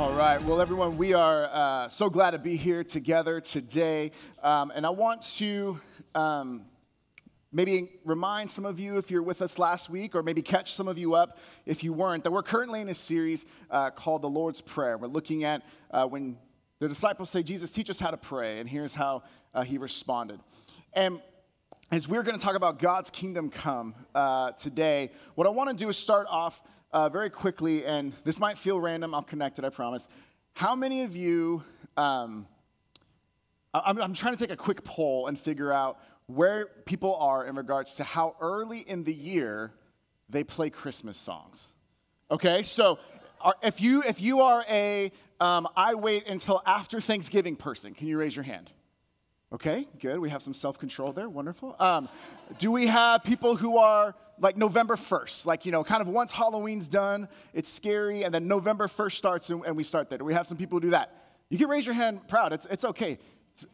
All right. Well, everyone, we are uh, so glad to be here together today. Um, and I want to um, maybe remind some of you, if you're with us last week, or maybe catch some of you up if you weren't, that we're currently in a series uh, called the Lord's Prayer. We're looking at uh, when the disciples say, Jesus, teach us how to pray. And here's how uh, he responded. And as we're going to talk about God's kingdom come uh, today, what I want to do is start off uh, very quickly, and this might feel random, I'll connect it, I promise. How many of you, um, I'm, I'm trying to take a quick poll and figure out where people are in regards to how early in the year they play Christmas songs. Okay, so if you if you are a um, I wait until after Thanksgiving person, can you raise your hand? Okay, good. We have some self control there. Wonderful. Um, do we have people who are like November 1st? Like, you know, kind of once Halloween's done, it's scary, and then November 1st starts and, and we start there. Do we have some people who do that? You can raise your hand proud. It's, it's okay.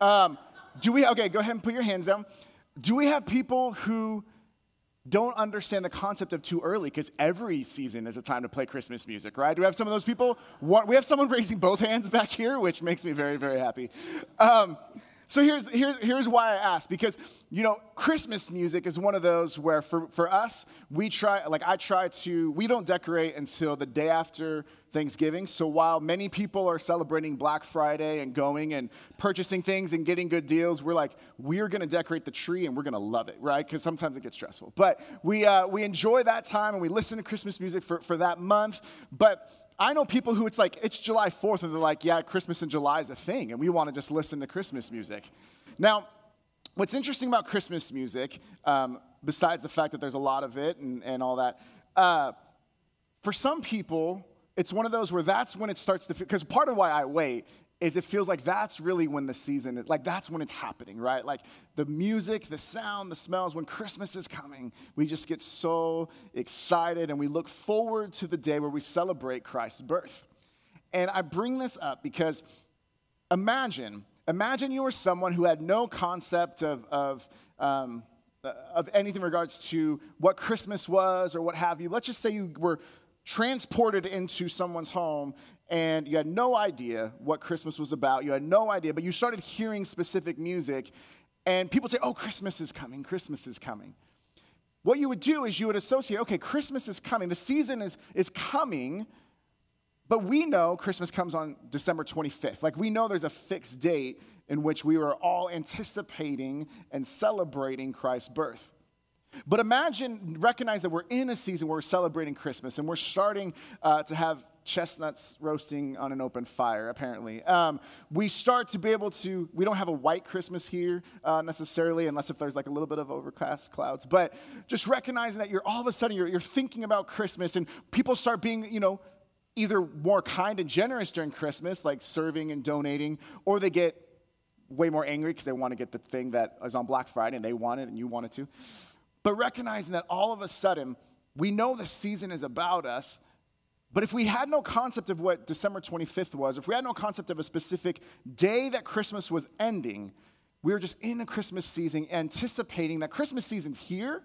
Um, do we, okay, go ahead and put your hands down. Do we have people who don't understand the concept of too early because every season is a time to play Christmas music, right? Do we have some of those people? We have someone raising both hands back here, which makes me very, very happy. Um, so here's, here's, here's why I ask because, you know, Christmas music is one of those where for, for us, we try, like I try to, we don't decorate until the day after Thanksgiving. So while many people are celebrating Black Friday and going and purchasing things and getting good deals, we're like, we're going to decorate the tree and we're going to love it, right? Because sometimes it gets stressful. But we, uh, we enjoy that time and we listen to Christmas music for, for that month. But I know people who it's like, it's July 4th, and they're like, yeah, Christmas in July is a thing, and we want to just listen to Christmas music. Now, what's interesting about Christmas music, um, besides the fact that there's a lot of it and, and all that, uh, for some people, it's one of those where that's when it starts to, feel, because part of why I wait is it feels like that's really when the season is like that's when it's happening right? Like the music the sound the smells when christmas is coming we just get so excited and we look forward to the day where we celebrate christ's birth. And i bring this up because imagine imagine you were someone who had no concept of, of um, of anything in regards to what christmas was or what have you. Let's just say you were transported into someone's home and you had no idea what Christmas was about. You had no idea, but you started hearing specific music, and people say, Oh, Christmas is coming, Christmas is coming. What you would do is you would associate, okay, Christmas is coming, the season is, is coming, but we know Christmas comes on December 25th. Like we know there's a fixed date in which we were all anticipating and celebrating Christ's birth. But imagine, recognize that we're in a season where we're celebrating Christmas and we're starting uh, to have chestnuts roasting on an open fire, apparently. Um, we start to be able to, we don't have a white Christmas here uh, necessarily, unless if there's like a little bit of overcast clouds, but just recognizing that you're all of a sudden, you're, you're thinking about Christmas and people start being, you know, either more kind and generous during Christmas, like serving and donating, or they get way more angry because they want to get the thing that is on Black Friday and they want it and you want it too. But recognizing that all of a sudden, we know the season is about us, but if we had no concept of what December 25th was, if we had no concept of a specific day that Christmas was ending, we were just in a Christmas season anticipating that Christmas season's here,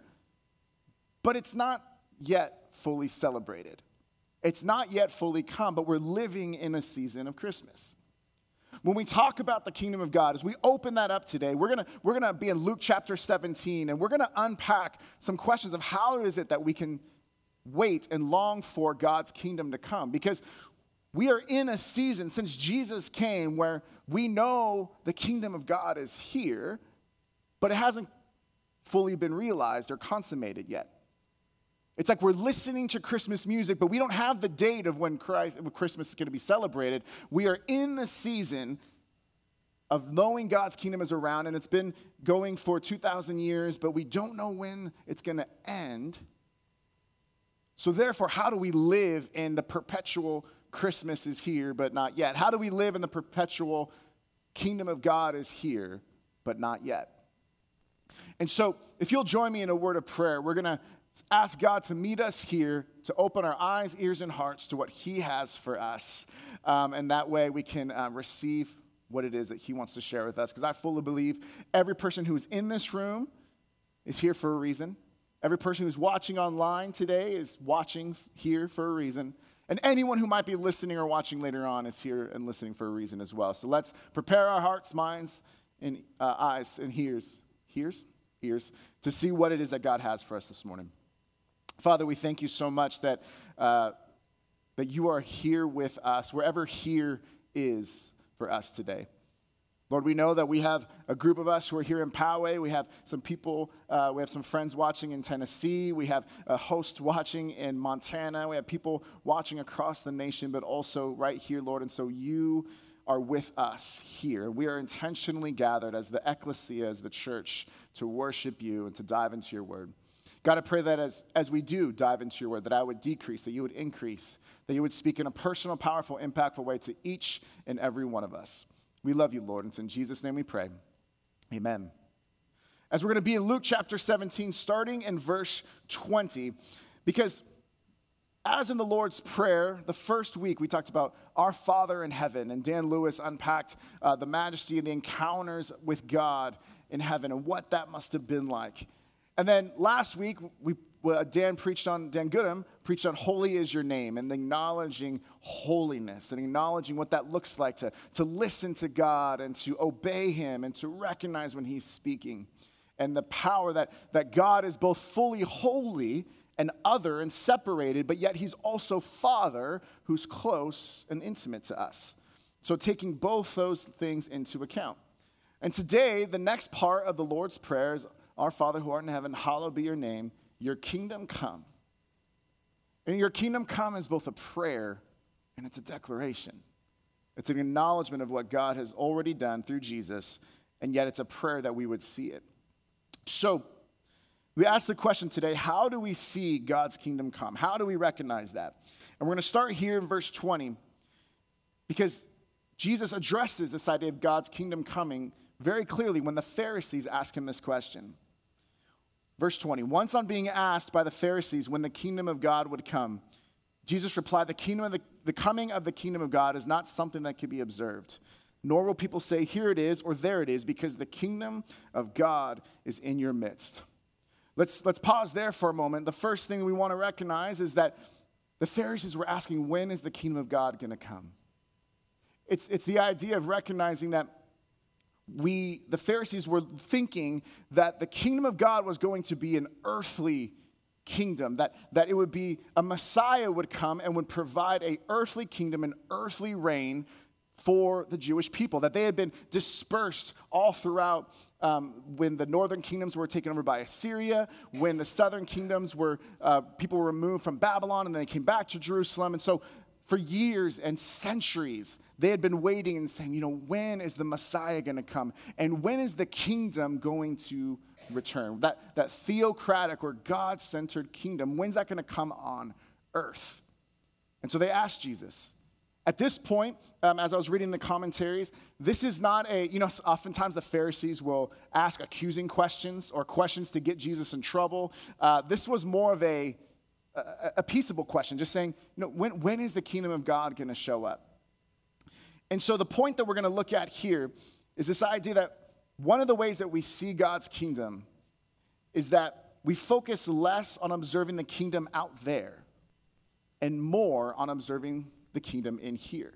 but it's not yet fully celebrated. It's not yet fully come, but we're living in a season of Christmas. When we talk about the kingdom of God, as we open that up today, we're gonna, we're gonna be in Luke chapter 17, and we're gonna unpack some questions of how is it that we can wait and long for God's kingdom to come. Because we are in a season since Jesus came where we know the kingdom of God is here, but it hasn't fully been realized or consummated yet. It's like we're listening to Christmas music, but we don't have the date of when, Christ, Christmas is going to be celebrated. We are in the season of knowing God's kingdom is around, and it's been going for 2,000 years, but we don't know when it's going to end. So, therefore, how do we live in the perpetual Christmas is here, but not yet? How do we live in the perpetual kingdom of God is here, but not yet? And so, if you'll join me in a word of prayer, we're going to ask God to meet us here, to open our eyes, ears, and hearts to what He has for us. Um, and that way we can um, receive what it is that He wants to share with us. Because I fully believe every person who is in this room is here for a reason. Every person who's watching online today is watching here for a reason. And anyone who might be listening or watching later on is here and listening for a reason as well. So let's prepare our hearts, minds, and uh, eyes and ears, ears, ears, to see what it is that God has for us this morning. Father, we thank you so much that, uh, that you are here with us, wherever here is for us today. Lord, we know that we have a group of us who are here in Poway. We have some people, uh, we have some friends watching in Tennessee. We have a host watching in Montana. We have people watching across the nation, but also right here, Lord. And so you are with us here. We are intentionally gathered as the ecclesia, as the church, to worship you and to dive into your word. God, I pray that as, as we do dive into your word, that I would decrease, that you would increase, that you would speak in a personal, powerful, impactful way to each and every one of us. We love you, Lord. And it's in Jesus' name we pray. Amen. As we're going to be in Luke chapter 17, starting in verse 20, because as in the Lord's Prayer, the first week we talked about our Father in heaven, and Dan Lewis unpacked uh, the majesty and the encounters with God in heaven and what that must have been like. And then last week, we well, Dan preached on, Dan Goodham preached on holy is your name and acknowledging holiness and acknowledging what that looks like to, to listen to God and to obey Him and to recognize when He's speaking. And the power that, that God is both fully holy and other and separated, but yet He's also Father who's close and intimate to us. So taking both those things into account. And today, the next part of the Lord's Prayer is Our Father who art in heaven, hallowed be your name your kingdom come. And your kingdom come is both a prayer and it's a declaration. It's an acknowledgement of what God has already done through Jesus, and yet it's a prayer that we would see it. So, we ask the question today how do we see God's kingdom come? How do we recognize that? And we're going to start here in verse 20 because Jesus addresses this idea of God's kingdom coming very clearly when the Pharisees ask him this question. Verse 20 Once on being asked by the Pharisees when the kingdom of God would come, Jesus replied, The, kingdom of the, the coming of the kingdom of God is not something that can be observed, nor will people say, Here it is, or there it is, because the kingdom of God is in your midst. Let's, let's pause there for a moment. The first thing we want to recognize is that the Pharisees were asking, When is the kingdom of God going to come? It's, it's the idea of recognizing that we, the Pharisees, were thinking that the kingdom of God was going to be an earthly kingdom, that, that it would be a Messiah would come and would provide a earthly kingdom, an earthly reign for the Jewish people, that they had been dispersed all throughout um, when the northern kingdoms were taken over by Assyria, when the southern kingdoms were, uh, people were removed from Babylon and then they came back to Jerusalem. And so for years and centuries, they had been waiting and saying, you know, when is the Messiah going to come? And when is the kingdom going to return? That, that theocratic or God centered kingdom, when's that going to come on earth? And so they asked Jesus. At this point, um, as I was reading the commentaries, this is not a, you know, oftentimes the Pharisees will ask accusing questions or questions to get Jesus in trouble. Uh, this was more of a, a, a peaceable question, just saying, you know, when, when is the kingdom of God going to show up? And so the point that we're going to look at here is this idea that one of the ways that we see God's kingdom is that we focus less on observing the kingdom out there and more on observing the kingdom in here.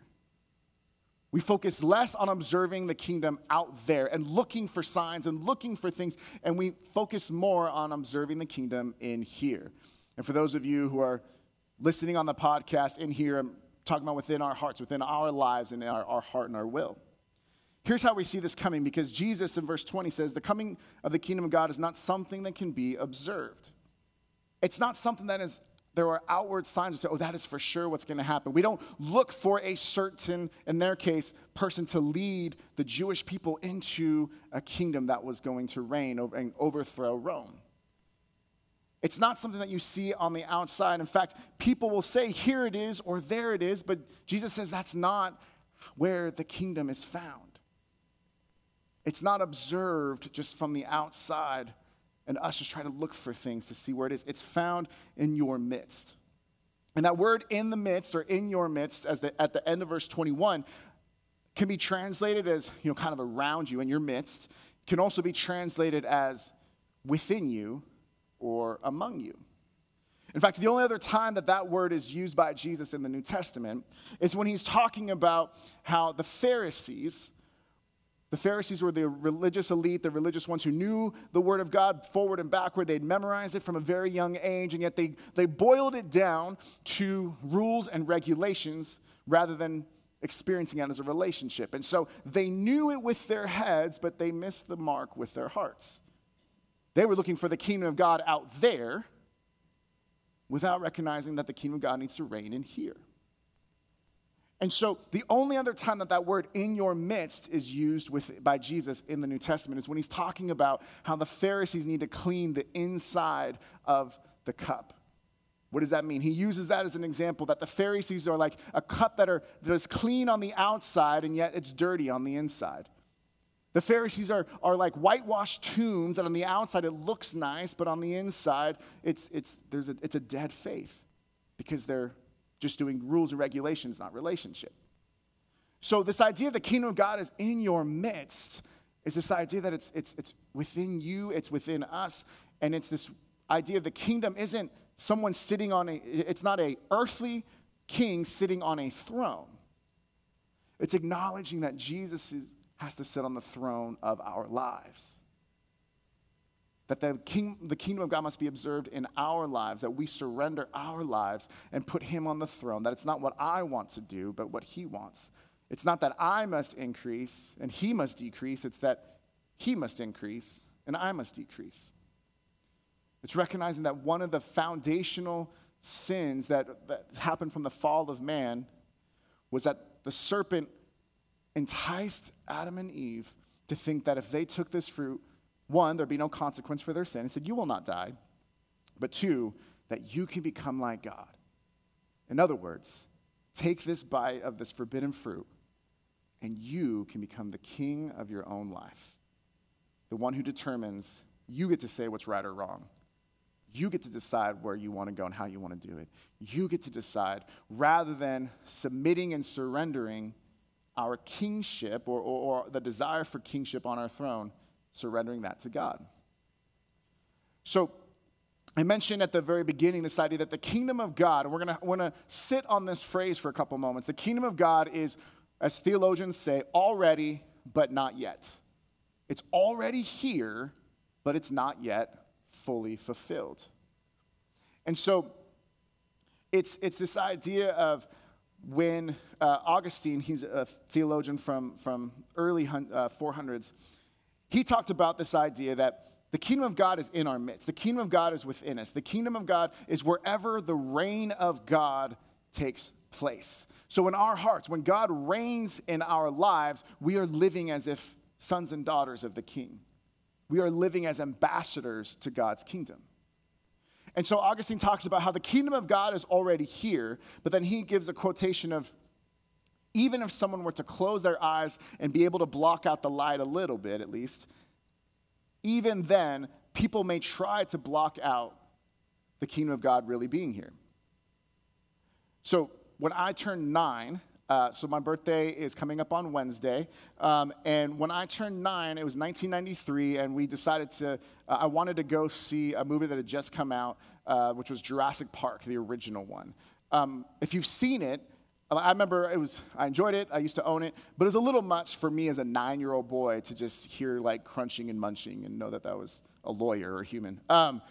We focus less on observing the kingdom out there and looking for signs and looking for things, and we focus more on observing the kingdom in here. And for those of you who are listening on the podcast in here, I'm talking about within our hearts, within our lives, and our, our heart and our will. Here's how we see this coming because Jesus in verse 20 says, The coming of the kingdom of God is not something that can be observed. It's not something that is, there are outward signs to say, oh, that is for sure what's going to happen. We don't look for a certain, in their case, person to lead the Jewish people into a kingdom that was going to reign and overthrow Rome. It's not something that you see on the outside. In fact, people will say, here it is or there it is, but Jesus says that's not where the kingdom is found. It's not observed just from the outside and us just trying to look for things to see where it is. It's found in your midst. And that word in the midst or in your midst, as the, at the end of verse 21, can be translated as, you know, kind of around you in your midst, can also be translated as within you or among you. In fact, the only other time that that word is used by Jesus in the New Testament is when he's talking about how the Pharisees, the Pharisees were the religious elite, the religious ones who knew the Word of God forward and backward. They'd memorized it from a very young age, and yet they, they boiled it down to rules and regulations rather than experiencing it as a relationship. And so they knew it with their heads, but they missed the mark with their hearts. They were looking for the kingdom of God out there without recognizing that the kingdom of God needs to reign in here. And so the only other time that that word in your midst is used with, by Jesus in the New Testament is when he's talking about how the Pharisees need to clean the inside of the cup. What does that mean? He uses that as an example that the Pharisees are like a cup that, are, that is clean on the outside and yet it's dirty on the inside. The Pharisees are, are like whitewashed tombs that on the outside it looks nice, but on the inside it's, it's, there's a, it's a dead faith because they're just doing rules and regulations, not relationship. So, this idea of the kingdom of God is in your midst is this idea that it's, it's, it's within you, it's within us, and it's this idea of the kingdom isn't someone sitting on a, it's not a earthly king sitting on a throne. It's acknowledging that Jesus is, has to sit on the throne of our lives. That the, king, the kingdom of God must be observed in our lives, that we surrender our lives and put Him on the throne. That it's not what I want to do, but what He wants. It's not that I must increase and He must decrease, it's that He must increase and I must decrease. It's recognizing that one of the foundational sins that, that happened from the fall of man was that the serpent enticed Adam and Eve to think that if they took this fruit, one, there'd be no consequence for their sin. He said, You will not die. But two, that you can become like God. In other words, take this bite of this forbidden fruit, and you can become the king of your own life. The one who determines you get to say what's right or wrong. You get to decide where you want to go and how you want to do it. You get to decide rather than submitting and surrendering our kingship or, or, or the desire for kingship on our throne surrendering that to God. So, I mentioned at the very beginning this idea that the kingdom of God, and we're going we're gonna sit on this phrase for a couple moments. The kingdom of God is, as theologians say, already, but not yet. It's already here, but it's not yet fully fulfilled. And so it's, it's this idea of when uh, Augustine, he's a theologian from, from early uh, 400s, he talked about this idea that the kingdom of God is in our midst. The kingdom of God is within us. The kingdom of God is wherever the reign of God takes place. So, in our hearts, when God reigns in our lives, we are living as if sons and daughters of the king. We are living as ambassadors to God's kingdom. And so, Augustine talks about how the kingdom of God is already here, but then he gives a quotation of even if someone were to close their eyes and be able to block out the light a little bit at least, even then, people may try to block out the kingdom of God really being here. So when I turned nine, uh, so my birthday is coming up on Wednesday, um, and when I turned nine, it was 1993, and we decided to. Uh, I wanted to go see a movie that had just come out, uh, which was Jurassic Park, the original one. Um, if you've seen it, I remember it was, I enjoyed it, I used to own it, but it was a little much for me as a nine year old boy to just hear like crunching and munching and know that that was a lawyer or a human. Um,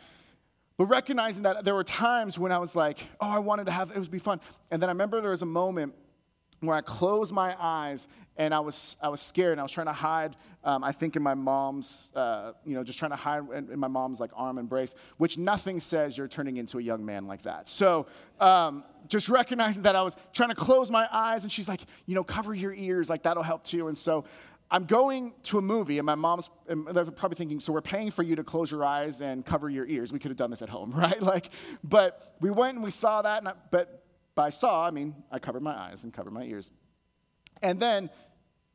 but recognizing that there were times when I was like, oh, I wanted to have, it would be fun. And then I remember there was a moment where I closed my eyes and I was, I was scared and I was trying to hide, um, I think in my mom's, uh, you know, just trying to hide in, in, my mom's like arm embrace, which nothing says you're turning into a young man like that. So um, just recognizing that I was trying to close my eyes and she's like, you know, cover your ears, like that'll help too. And so I'm going to a movie, and my mom's, and they're probably thinking, so we're paying for you to close your eyes and cover your ears. We could have done this at home, right? Like, but we went and we saw that, and I, but by saw, I mean I covered my eyes and covered my ears. And then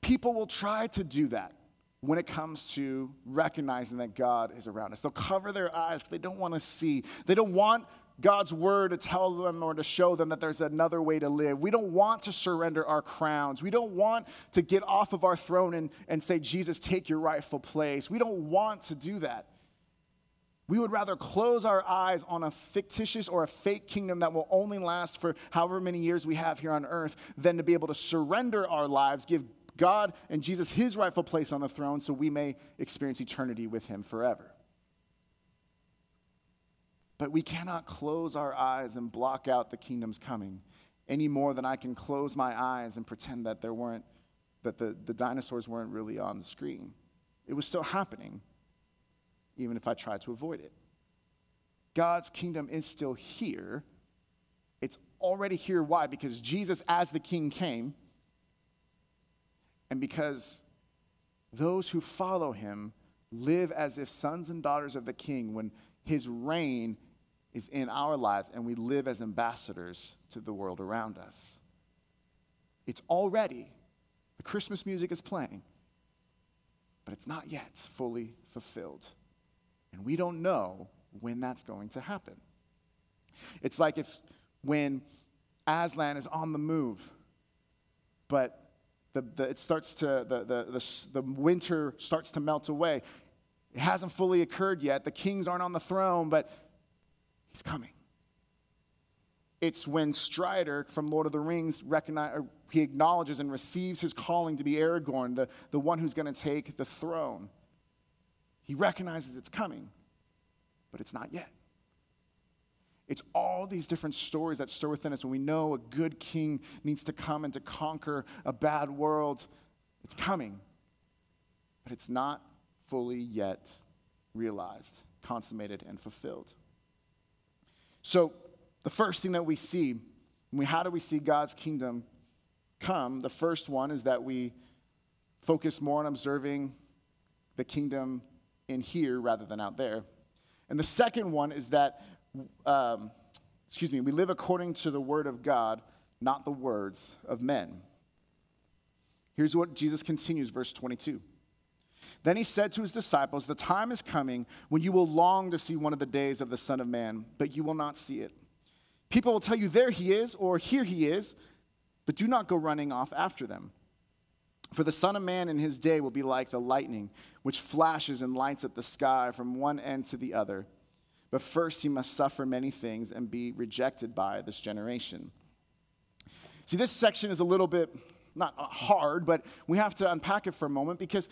people will try to do that when it comes to recognizing that God is around us. They'll cover their eyes they don't want to see. They don't want God's word to tell them or to show them that there's another way to live. We don't want to surrender our crowns. We don't want to get off of our throne and, and say, Jesus, take your rightful place. We don't want to do that. We would rather close our eyes on a fictitious or a fake kingdom that will only last for however many years we have here on earth than to be able to surrender our lives, give God and Jesus his rightful place on the throne so we may experience eternity with him forever. But we cannot close our eyes and block out the kingdom's coming any more than I can close my eyes and pretend that there weren't that the, the dinosaurs weren't really on the screen. It was still happening even if I try to avoid it. God's kingdom is still here. It's already here. Why? Because Jesus, as the king, came, and because those who follow him live as if sons and daughters of the king when his reign is in our lives and we live as ambassadors to the world around us. It's already, the Christmas music is playing, but it's not yet fully fulfilled. And we don't know when that's going to happen. It's like if when Aslan is on the move, but the, the, it starts to, the, the, the, the winter starts to melt away. It hasn't fully occurred yet. The kings aren't on the throne, but he's coming. It's when Strider from Lord of the Rings recognize, uh, he acknowledges and receives his calling to be Aragorn, the, the one who's going to take the throne. He recognizes it's coming, but it's not yet. It's all these different stories that stir within us when we know a good king needs to come and to conquer a bad world. It's coming, but it's not fully yet realized, consummated, and fulfilled. So, the first thing that we see, how do we see God's kingdom come? The first one is that we focus more on observing the kingdom in here rather than out there. And the second one is that, um, excuse me, we live according to the word of God, not the words of men. Here's what Jesus continues, verse 22. Then he said to his disciples, The time is coming when you will long to see one of the days of the Son of Man, but you will not see it. People will tell you, There he is, or Here he is, but do not go running off after them. For the Son of Man in his day will be like the lightning, which flashes and lights up the sky from one end to the other. But first he must suffer many things and be rejected by this generation. See, this section is a little bit, not hard, but we have to unpack it for a moment because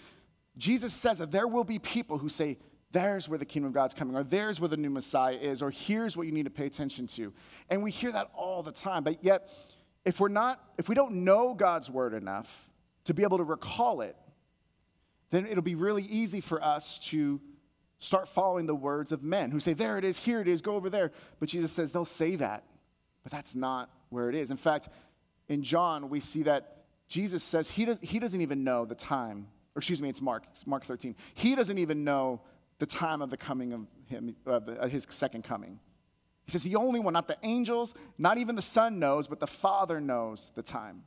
Jesus says that there will be people who say, there's where the kingdom of God's coming, or there's where the new Messiah is, or here's what you need to pay attention to. And we hear that all the time. But yet, if we're not, if we don't know God's word enough, to be able to recall it, then it'll be really easy for us to start following the words of men who say, There it is, here it is, go over there. But Jesus says they'll say that, but that's not where it is. In fact, in John, we see that Jesus says he, does, he doesn't even know the time, or excuse me, it's Mark, it's Mark 13. He doesn't even know the time of the coming of him, uh, his second coming. He says the only one, not the angels, not even the Son knows, but the Father knows the time.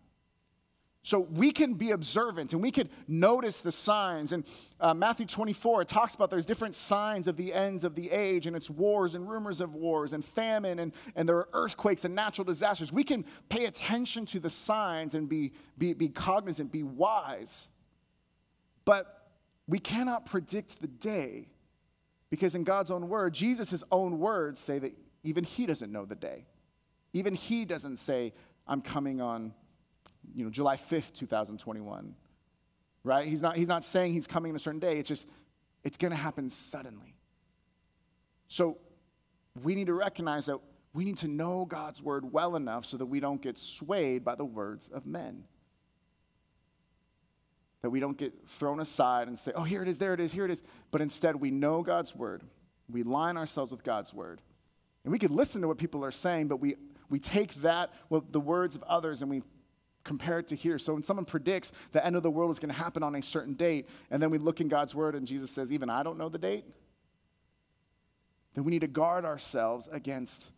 So we can be observant and we can notice the signs. And uh, Matthew 24, it talks about there's different signs of the ends of the age, and it's wars and rumors of wars and famine, and, and there are earthquakes and natural disasters. We can pay attention to the signs and be, be, be cognizant, be wise. But we cannot predict the day because, in God's own word, Jesus' own words say that even he doesn't know the day. Even he doesn't say, I'm coming on you know, July 5th, 2021. Right? He's not, he's not saying he's coming on a certain day. It's just, it's going to happen suddenly. So we need to recognize that we need to know God's word well enough so that we don't get swayed by the words of men. That we don't get thrown aside and say, oh, here it is, there it is, here it is. But instead, we know God's word. We line ourselves with God's word. And we could listen to what people are saying, but we, we take that, well, the words of others, and we compared to here. So when someone predicts the end of the world is going to happen on a certain date, and then we look in God's word and Jesus says, even I don't know the date, then we need to guard ourselves against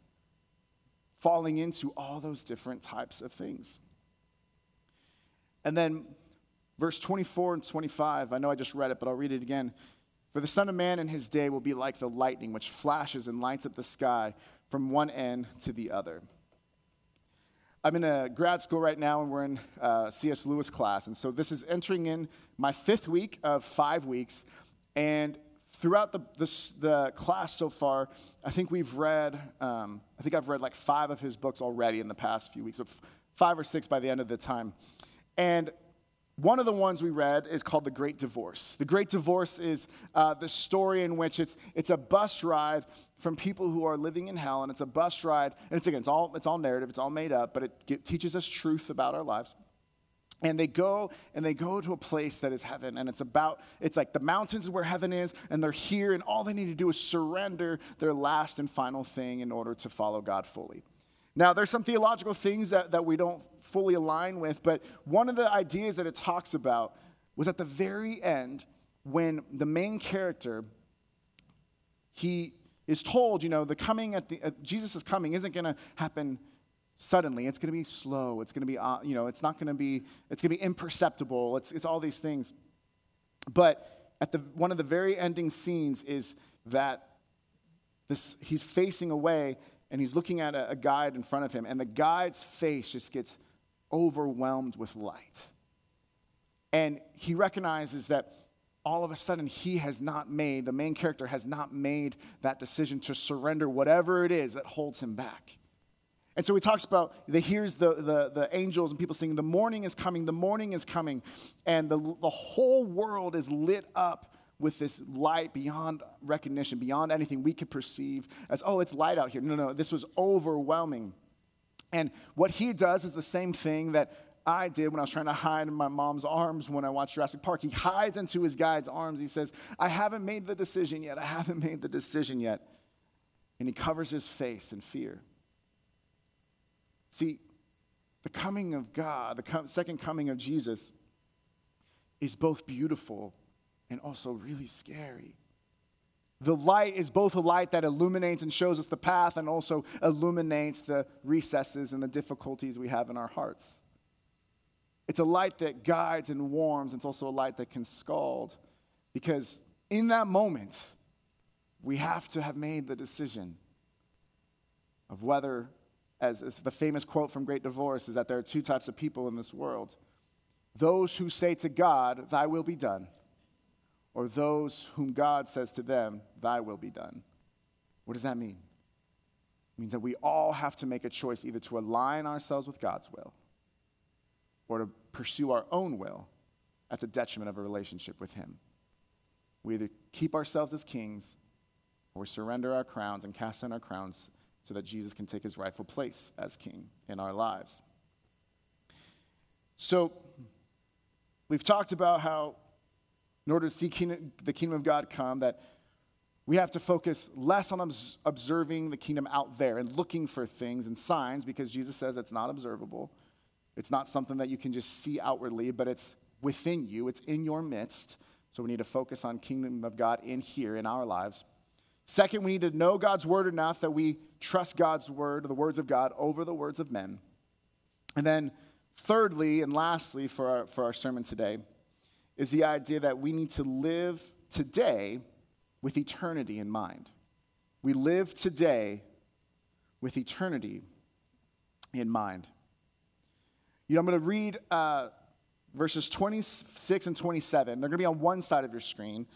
falling into all those different types of things. And then verse 24 and 25, I know I just read it, but I'll read it again. For the Son of Man in his day will be like the lightning which flashes and lights up the sky from one end to the other. I'm in a grad school right now, and we're in uh, C.S. Lewis class. And so this is entering in my fifth week of five weeks. And throughout the, the, the, class so far, I think we've read, um, I think I've read like five of his books already in the past few weeks, so five or six by the end of the time. And one of the ones we read is called The Great Divorce. The Great Divorce is uh, the story in which it's, it's a bus ride from people who are living in hell, and it's a bus ride, and it's again, it's all, it's all narrative, it's all made up, but it, it teaches us truth about our lives and they go and they go to a place that is heaven and it's about it's like the mountains where heaven is and they're here and all they need to do is surrender their last and final thing in order to follow god fully now there's some theological things that, that we don't fully align with but one of the ideas that it talks about was at the very end when the main character he is told you know the coming at the uh, jesus is coming isn't going to happen suddenly. It's going to be slow. It's going to be, uh, you know, it's not going to be, it's going to be imperceptible. It's, it's all these things. But at the, one of the very ending scenes is that this, he's facing away and he's looking at a, a guide in front of him, and the guide's face just gets overwhelmed with light. And he recognizes that all of a sudden he has not made, the main character has not made that decision to surrender whatever it is that holds him back. And so he talks about, he hears the, the, the angels and people singing, The morning is coming, the morning is coming. And the, the whole world is lit up with this light beyond recognition, beyond anything we could perceive as, oh, it's light out here. No, no, this was overwhelming. And what he does is the same thing that I did when I was trying to hide in my mom's arms when I watched Jurassic Park. He hides into his guide's arms. He says, I haven't made the decision yet. I haven't made the decision yet. And he covers his face in fear. See, the coming of God, the second coming of Jesus, is both beautiful and also really scary. The light is both a light that illuminates and shows us the path and also illuminates the recesses and the difficulties we have in our hearts. It's a light that guides and warms, it's also a light that can scald because in that moment, we have to have made the decision of whether as, as the famous quote from Great Divorce is that there are two types of people in this world those who say to God, Thy will be done, or those whom God says to them, Thy will be done. What does that mean? It means that we all have to make a choice either to align ourselves with God's will or to pursue our own will at the detriment of a relationship with Him. We either keep ourselves as kings or surrender our crowns and cast down our crowns so that Jesus can take his rightful place as king in our lives. So, we've talked about how, in order to see kingdom, the kingdom of God come, that we have to focus less on observing the kingdom out there and looking for things and signs because Jesus says it's not observable. It's not something that you can just see outwardly, but it's within you, it's in your midst. So we need to focus on kingdom of God in here in our lives. Second, we need to know God's word enough that we trust God's word, the words of God, over the words of men. And then, thirdly and lastly, for our, for our sermon today, is the idea that we need to live today with eternity in mind. We live today with eternity in mind. You know, I'm going to read uh, verses 26 and 27. They're going to be on one side of your screen.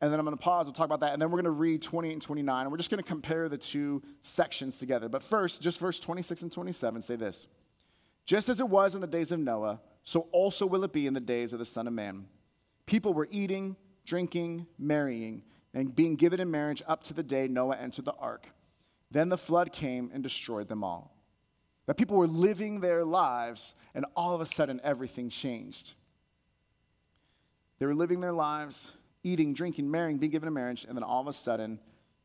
And then I'm going to pause, we'll talk about that, and then we're going to read 28 and 29, and we're just going to compare the two sections together. But first, just verse 26 and 27 say this Just as it was in the days of Noah, so also will it be in the days of the Son of Man. People were eating, drinking, marrying, and being given in marriage up to the day Noah entered the ark. Then the flood came and destroyed them all. That people were living their lives, and all of a sudden everything changed. They were living their lives eating, drinking, marrying, being given in marriage, and then all of a sudden,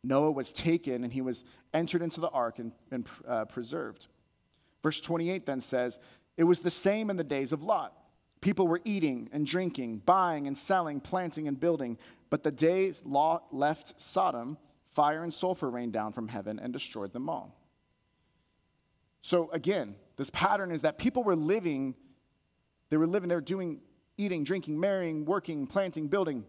Noah was taken and he was entered into the ark and, and uh, preserved. Verse 28 then says, It was the same in the days of Lot. People were eating and drinking, buying and selling, planting and building. But the day Lot left Sodom, fire and sulfur rained down from heaven and destroyed them all. So again, this pattern is that people were living, they were living, they were doing, eating, drinking, marrying, working, planting, building.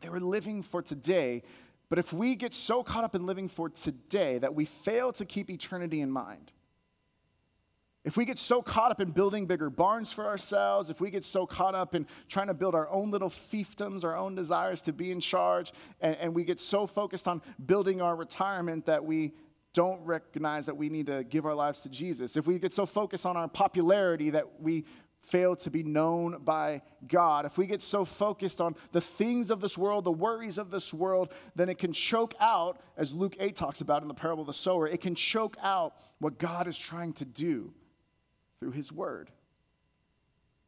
They were living for today. But if we get so caught up in living for today that we fail to keep eternity in mind, If we get so caught up in building bigger barns for ourselves, if we get so caught up in trying to build our own little fiefdoms, our own desires to be in charge, and, and we get so focused on building our retirement that we don't recognize that we need to give our lives to Jesus, if we get so focused on our popularity that we fail to be known by God, if we get so focused on the things of this world, the worries of this world, then it can choke out, as Luke 8 talks about in the parable of the sower, it can choke out what God is trying to do through his word.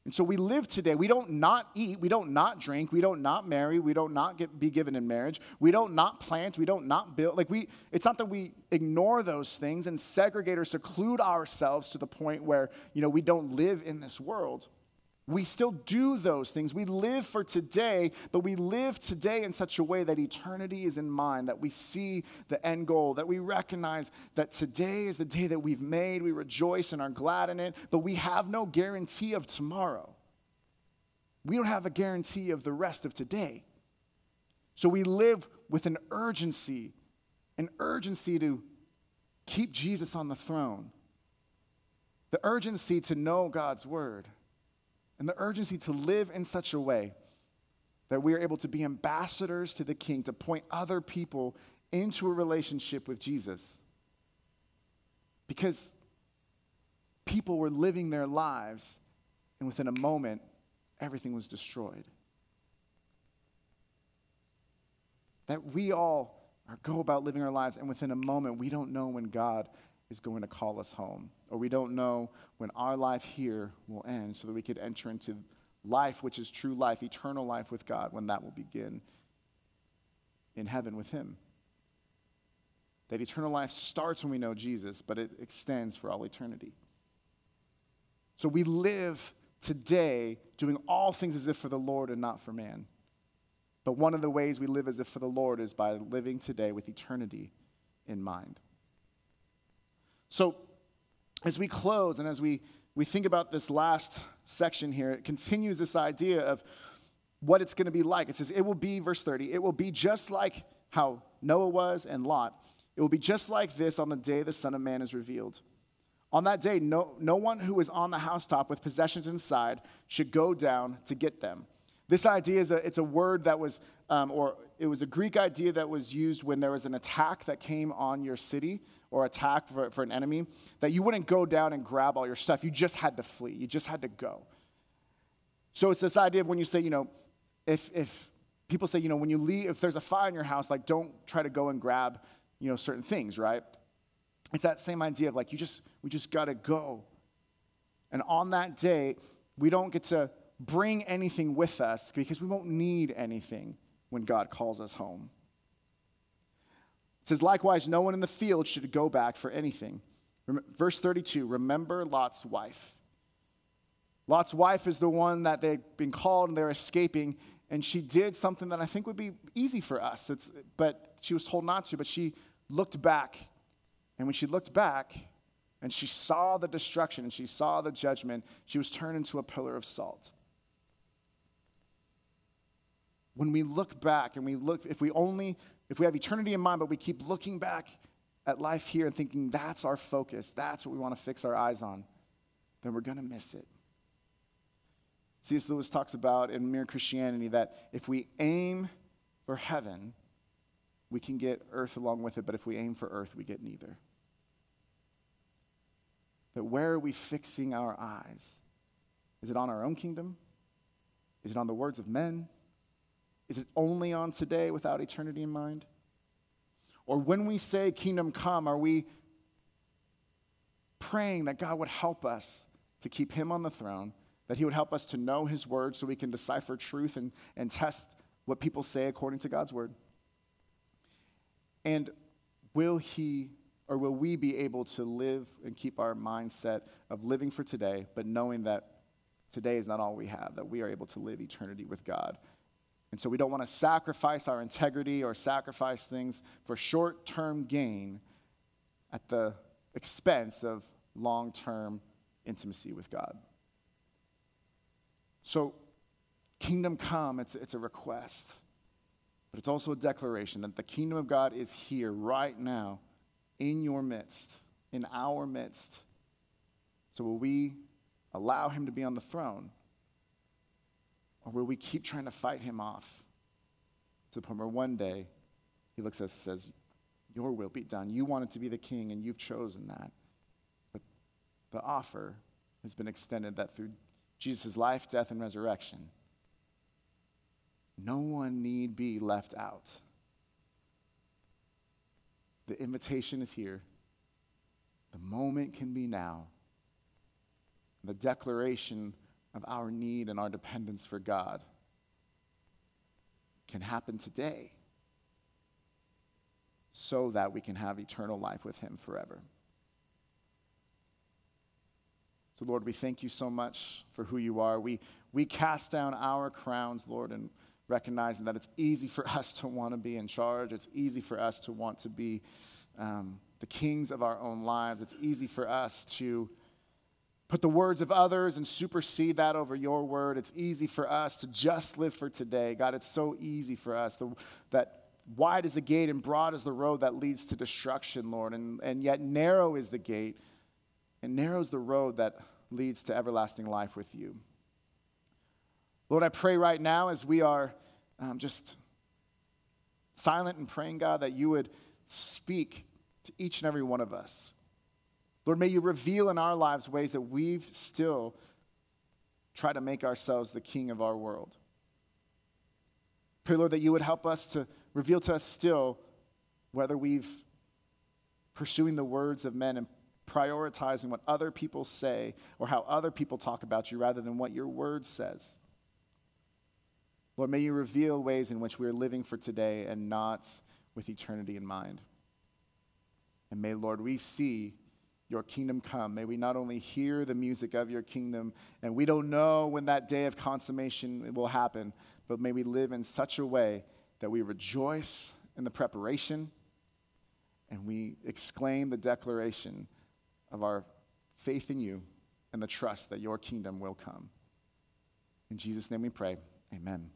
And so we live today. We don't not eat. We don't not drink. We don't not marry. We don't not get, be given in marriage. We don't not plant. We don't not build. Like we, it's not that we ignore those things and segregate or seclude ourselves to the point where you know we don't live in this world. We still do those things. We live for today, but we live today in such a way that eternity is in mind, that we see the end goal, that we recognize that today is the day that we've made. We rejoice and are glad in it, but we have no guarantee of tomorrow. We don't have a guarantee of the rest of today. So we live with an urgency, an urgency to keep Jesus on the throne, the urgency to know God's word and the urgency to live in such a way that we are able to be ambassadors to the King, to point other people into a relationship with Jesus. Because people were living their lives, and within a moment, everything was destroyed. That we all are, go about living our lives, and within a moment, we don't know when God is going to call us home, or we don't know when our life here will end, so that we could enter into life, which is true life, eternal life with God, when that will begin in heaven with Him. That eternal life starts when we know Jesus, but it extends for all eternity. So we live today doing all things as if for the Lord and not for man. But one of the ways we live as if for the Lord is by living today with eternity in mind. So, as we close and as we, we think about this last section here, it continues this idea of what it's going to be like. It says, It will be, verse 30, it will be just like how Noah was and Lot. It will be just like this on the day the Son of Man is revealed. On that day, no, no one who is on the housetop with possessions inside should go down to get them. This idea is a, it's a word that was, um, or it was a Greek idea that was used when there was an attack that came on your city or attack for, for an enemy, that you wouldn't go down and grab all your stuff. You just had to flee. You just had to go. So it's this idea of when you say, you know, if, if people say, you know, when you leave, if there's a fire in your house, like don't try to go and grab, you know, certain things, right? It's that same idea of like, you just, we just got to go. And on that day, we don't get to bring anything with us because we won't need anything when God calls us home. It says, likewise, no one in the field should go back for anything. Verse 32 Remember Lot's wife. Lot's wife is the one that they've been called and they're escaping, and she did something that I think would be easy for us, it's, but she was told not to. But she looked back, and when she looked back and she saw the destruction and she saw the judgment, she was turned into a pillar of salt. When we look back and we look, if we only if we have eternity in mind, but we keep looking back at life here and thinking that's our focus, that's what we want to fix our eyes on, then we're going to miss it. C.S. Lewis talks about in Mere Christianity that if we aim for heaven, we can get earth along with it, but if we aim for earth, we get neither. That where are we fixing our eyes? Is it on our own kingdom? Is it on the words of men? Is it only on today without eternity in mind? Or when we say kingdom come, are we praying that God would help us to keep him on the throne, that he would help us to know his word so we can decipher truth and, and test what people say according to God's word? And will he or will we be able to live and keep our mindset of living for today, but knowing that today is not all we have, that we are able to live eternity with God and so we don't want to sacrifice our integrity or sacrifice things for short term gain at the expense of long term intimacy with God. So, kingdom come, it's, it's a request, but it's also a declaration that the kingdom of God is here right now in your midst, in our midst. So, will we allow him to be on the throne? Or will we keep trying to fight him off to the point where one day he looks at us and says, Your will be done. You wanted to be the king, and you've chosen that. But the offer has been extended that through Jesus' life, death, and resurrection, no one need be left out. The invitation is here. The moment can be now. The declaration of our need and our dependence for God can happen today so that we can have eternal life with Him forever. So, Lord, we thank you so much for who you are. We, we cast down our crowns, Lord, and recognizing that it's easy for us to want to be in charge. It's easy for us to want to be um, the kings of our own lives. It's easy for us to put the words of others and supersede that over your word. It's easy for us to just live for today. God, it's so easy for us that wide is the gate and broad is the road that leads to destruction, Lord, and, and yet narrow is the gate and narrows the road that leads to everlasting life with you. Lord, I pray right now as we are um, just silent and praying, God, that you would speak to each and every one of us. Lord, may you reveal in our lives ways that we've still tried to make ourselves the king of our world. Pray, Lord, that you would help us to reveal to us still whether we've pursuing the words of men and prioritizing what other people say or how other people talk about you rather than what your word says. Lord, may you reveal ways in which we are living for today and not with eternity in mind. And may, Lord, we see your kingdom come. May we not only hear the music of your kingdom, and we don't know when that day of consummation will happen, but may we live in such a way that we rejoice in the preparation and we exclaim the declaration of our faith in you and the trust that your kingdom will come. In Jesus' name we pray. Amen.